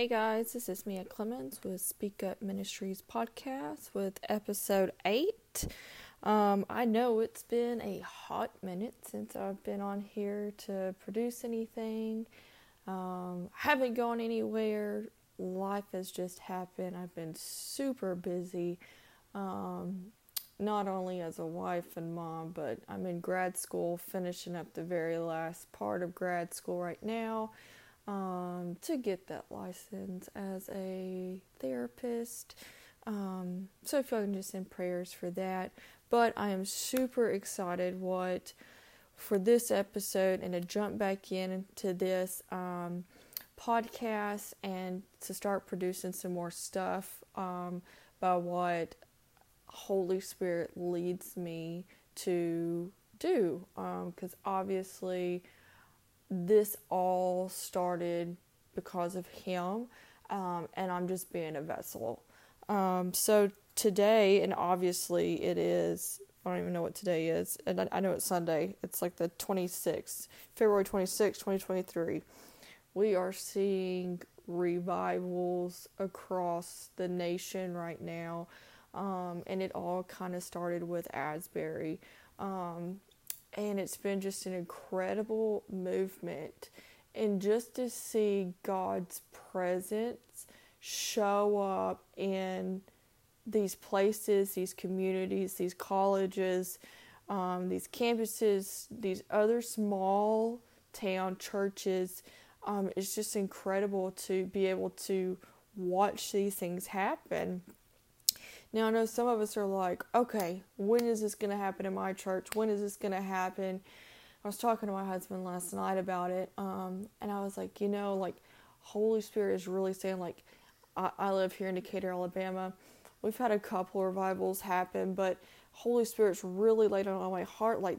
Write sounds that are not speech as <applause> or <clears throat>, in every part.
Hey guys, this is Mia Clemens with Speak Up Ministries podcast with episode 8. Um, I know it's been a hot minute since I've been on here to produce anything. Um, haven't gone anywhere. Life has just happened. I've been super busy, um, not only as a wife and mom, but I'm in grad school, finishing up the very last part of grad school right now um, to get that license as a therapist. Um, so if y'all can just send prayers for that. But I am super excited what for this episode and to jump back into this um, podcast and to start producing some more stuff um, by what Holy Spirit leads me to do. Because um, obviously, this all started because of him, um, and I'm just being a vessel. Um, so today, and obviously it is, I don't even know what today is, and I, I know it's Sunday. It's like the 26th, February 26th, 2023. We are seeing revivals across the nation right now, um, and it all kind of started with Asbury. Um, and it's been just an incredible movement. And just to see God's presence show up in these places, these communities, these colleges, um, these campuses, these other small town churches, um, it's just incredible to be able to watch these things happen. Now, I know some of us are like, okay, when is this going to happen in my church? When is this going to happen? I was talking to my husband last night about it, um, and I was like, you know, like, Holy Spirit is really saying, like, I, I live here in Decatur, Alabama. We've had a couple revivals happen, but Holy Spirit's really laid on my heart, like,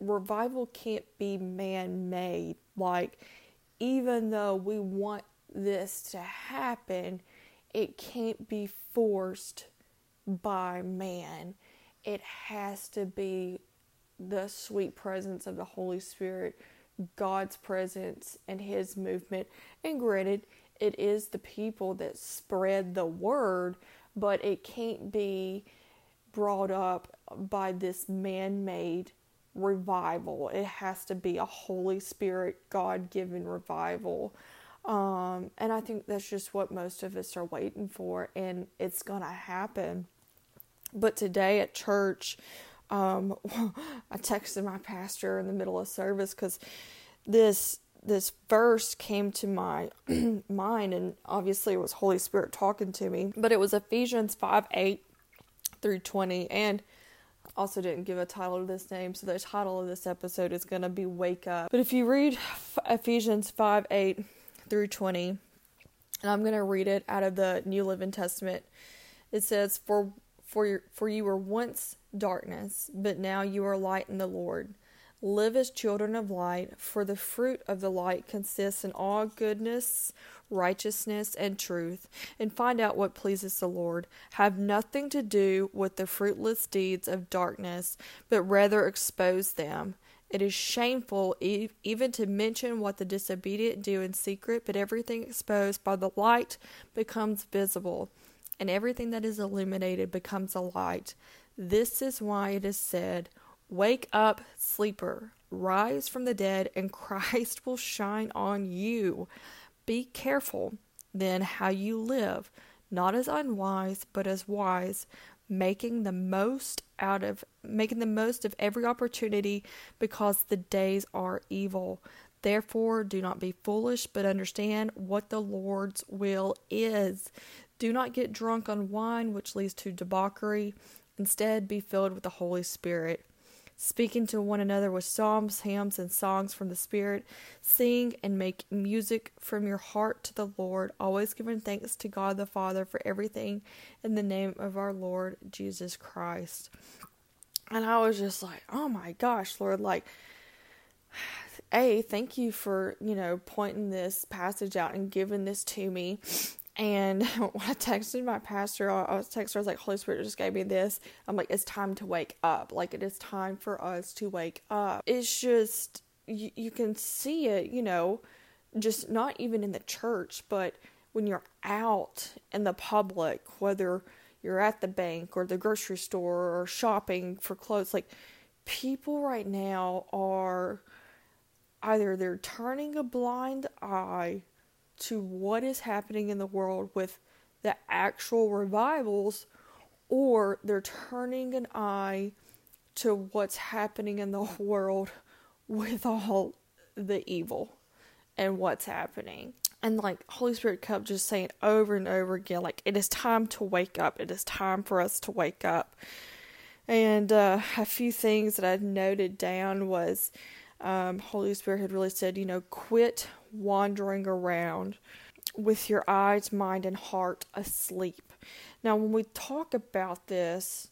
revival can't be man made. Like, even though we want this to happen, it can't be forced by man. It has to be the sweet presence of the Holy Spirit, God's presence, and His movement. And granted, it is the people that spread the word, but it can't be brought up by this man made revival. It has to be a Holy Spirit, God given revival. Um, and I think that's just what most of us are waiting for, and it's going to happen. But today at church, um, <laughs> I texted my pastor in the middle of service because this this verse came to my <clears throat> mind, and obviously it was Holy Spirit talking to me. But it was Ephesians five eight through twenty, and also didn't give a title to this name, so the title of this episode is going to be Wake Up. But if you read Ephesians 5 8 through 20. And I'm going to read it out of the New Living Testament. It says, For, for, your, for you were once darkness, but now you are light in the Lord. Live as children of light, for the fruit of the light consists in all goodness, righteousness, and truth, and find out what pleases the Lord. Have nothing to do with the fruitless deeds of darkness, but rather expose them. It is shameful even to mention what the disobedient do in secret, but everything exposed by the light becomes visible, and everything that is illuminated becomes a light. This is why it is said, Wake up, sleeper, rise from the dead, and <laughs> Christ will shine on you. Be careful, then, how you live, not as unwise, but as wise making the most out of making the most of every opportunity because the days are evil. Therefore, do not be foolish, but understand what the Lord's will is. Do not get drunk on wine, which leads to debauchery. Instead, be filled with the Holy Spirit speaking to one another with psalms, hymns, and songs from the Spirit. Sing and make music from your heart to the Lord, always giving thanks to God the Father for everything in the name of our Lord Jesus Christ. And I was just like, oh my gosh, Lord, like, <sighs> A, thank you for, you know, pointing this passage out and giving this to me. And <laughs> when I texted my pastor, I was texting I was like, Holy Spirit just gave me this. I'm like, it's time to wake up. Like, it is time for us to wake up. It's just, you, you can see it, you know, just not even in the church, but when you're out in the public, whether you're at the bank or the grocery store or shopping for clothes, like people right now are either they're turning a blind eye to what is happening in the world with the actual revivals or they're turning an eye to what's happening in the <laughs> world with all the evil and what's happening. And like Holy Spirit kept just saying over and over again, like it is time to wake up. It is time for us to wake up. And uh, a few things that I noted down was um, Holy Spirit had really said, you know, quit wandering around with your eyes, mind, and heart asleep. Now, when we talk about this,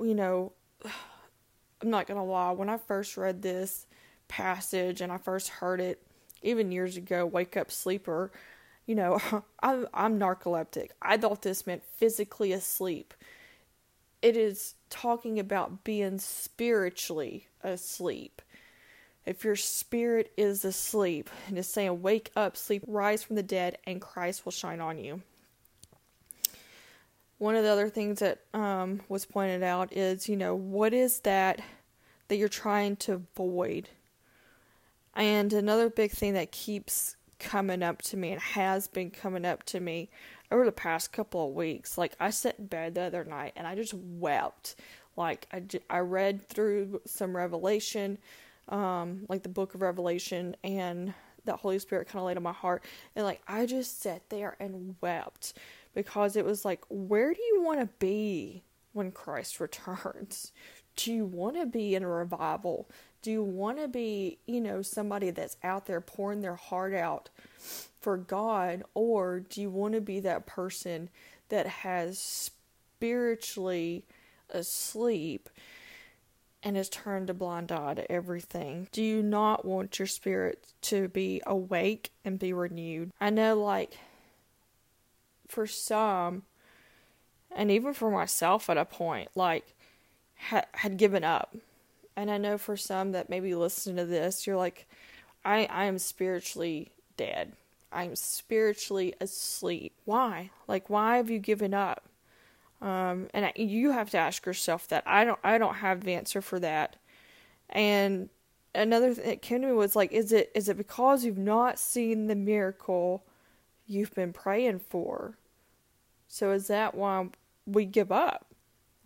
you know, I'm not going to lie, when I first read this passage and I first heard it, even years ago, wake up sleeper, you know, <laughs> I'm, I'm narcoleptic. I thought this meant physically asleep. It is talking about being spiritually asleep. If your spirit is asleep, and is saying, Wake up, sleep, rise from the dead, and Christ will shine on you. One of the other things that um, was pointed out is, you know, what is that that you're trying to avoid? And another big thing that keeps coming up to me and has been coming up to me over the past couple of weeks, like I sat in bed the other night and I just wept. Like I, I read through some Revelation um, like the book of Revelation, and that Holy Spirit kind of laid on my heart. And like, I just sat there and wept because it was like, where do you want to be when Christ <laughs> returns? Do you want to be in a revival? Do you want to be, you know, somebody that's out there pouring their heart out for God? Or do you want to be that person that has spiritually asleep and has turned a blind eye to everything. Do you not want your spirit to be awake and be renewed? I know, like, for some, and even for myself at a point, like, ha- had given up. And I know for some that maybe listen to this, you're like, I, I am spiritually dead. I'm spiritually asleep. Why? Like, why have you given up? Um, and I, you have to ask yourself that. I don't. I don't have the answer for that. And another thing that came to me was like, is it is it because you've not seen the miracle you've been praying for? So is that why we give up?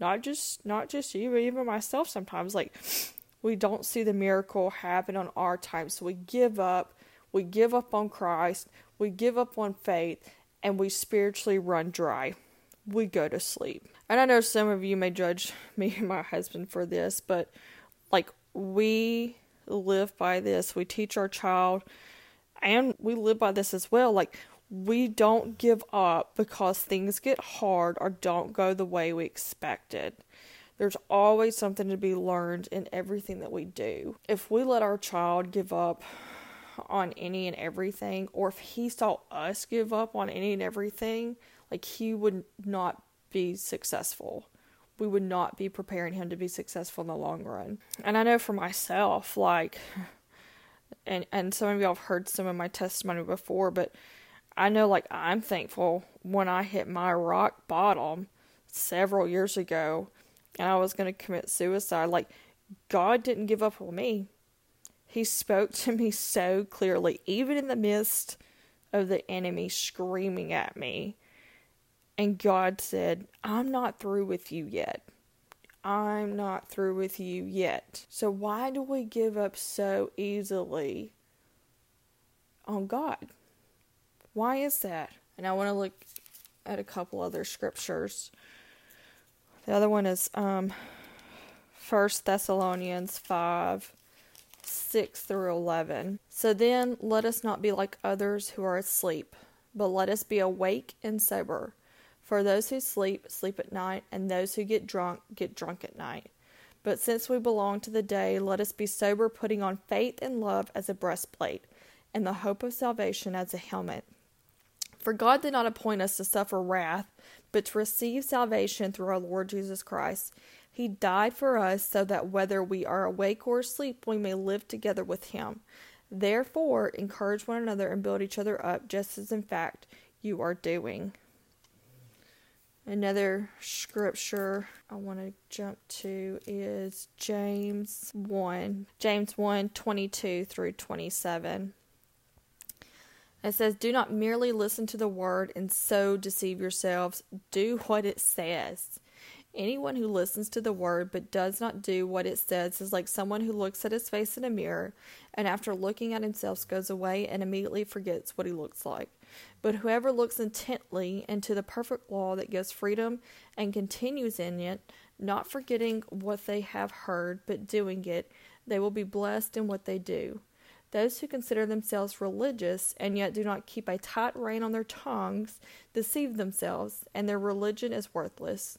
Not just not just you, but even myself. Sometimes like <sniffs> we don't see the miracle happen on our time, so we give up. We give up on Christ. We give up on faith, and we spiritually run dry we go to sleep. And I know some of you may judge <laughs> me and my husband for this, but like we live by this. We teach our child and we live by this as well. Like we don't give up because things get hard or don't go the way we expected. There's always something to be learned in everything that we do. If we let our child give up on any and everything, or if he saw us give up on any and everything, like he would not be successful. We would not be preparing him to be successful in the long run. And I know for myself, like <sighs> and and some of y'all have heard some of my testimony before, but I know like I'm thankful when I hit my rock bottom several years ago and I was going to commit suicide, like God didn't give up on me. He spoke to me so clearly, even in the midst of the enemy screaming at me. And God said, I'm not through with you yet. I'm not through with you yet. So, why do we give up so easily on God? Why is that? And I want to look at a couple other scriptures. The other one is um, 1 Thessalonians 5 6 through 11. So then let us not be like others who are asleep, but let us be awake and sober. For those who sleep, sleep at night, and those who get drunk, get drunk at night. But since we belong to the day, let us be sober, putting on faith and love as a breastplate, and the hope of salvation as a helmet. For God did not appoint us to suffer wrath, but to receive salvation through our Lord Jesus Christ. He died for us so that whether we are awake or asleep, we may live together with Him. Therefore, encourage one another and build each other up, just as in fact you are doing. Another scripture I want to jump to is James 1. James 1 22 through 27. It says, Do not merely listen to the word and so deceive yourselves. Do what it says. Anyone who listens to the word but does not do what it says is like someone who looks at his face in a mirror and after looking at himself goes away and immediately forgets what he looks like. But whoever looks intently into the perfect law that gives freedom and continues in it, not forgetting what they have heard, but doing it, they will be blessed in what they do. Those who consider themselves religious and yet do not keep a tight rein on their tongues deceive themselves, and their religion is worthless.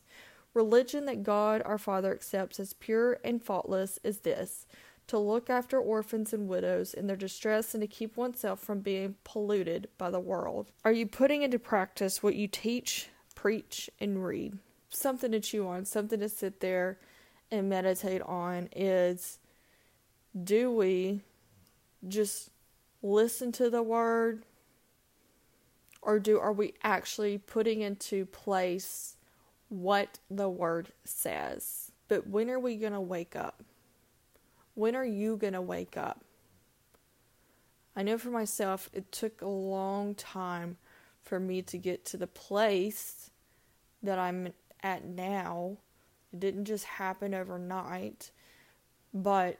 Religion that God our Father accepts as pure and faultless is this to look after orphans and widows in their distress and to keep oneself from being polluted by the world. Are you putting into practice what you teach, preach, and read? Something to chew on, something to sit there and meditate on is do we just listen to the word or do are we actually putting into place what the word says? But when are we going to wake up? When are you going to wake up? I know for myself, it took a long time for me to get to the place that I'm at now. It didn't just happen overnight, but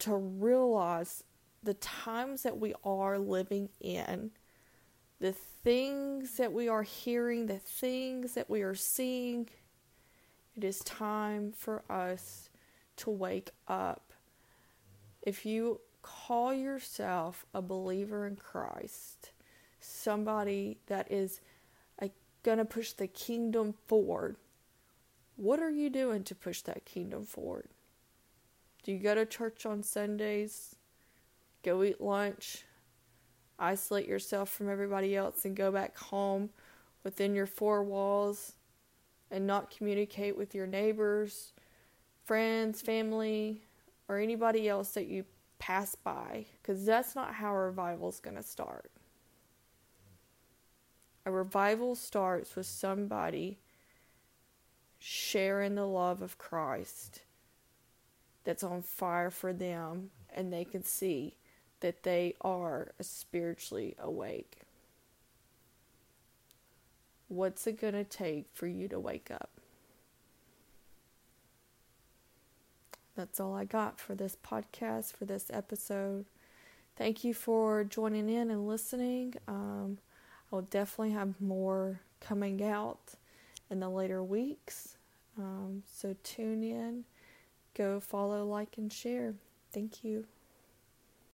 to realize the times that we are living in, the things that we are hearing, the things that we are seeing, it is time for us to wake up if you call yourself a believer in Christ, somebody that is going to push the kingdom forward, what are you doing to push that kingdom forward? Do you go to church on Sundays? Go eat lunch? Isolate yourself from everybody else and go back home within your four walls and not communicate with your neighbors, friends, family, or anybody else that you pass by because that's not how a revival is going to start. A revival starts with somebody sharing the love of Christ that's on fire for them and they can see that they are spiritually awake. What's it going to take for you to wake up? That's all I got for this podcast, for this episode. Thank you for joining in and listening. Um, I'll definitely have more coming out in the later weeks. Um, so tune in, go follow, like, and share. Thank you.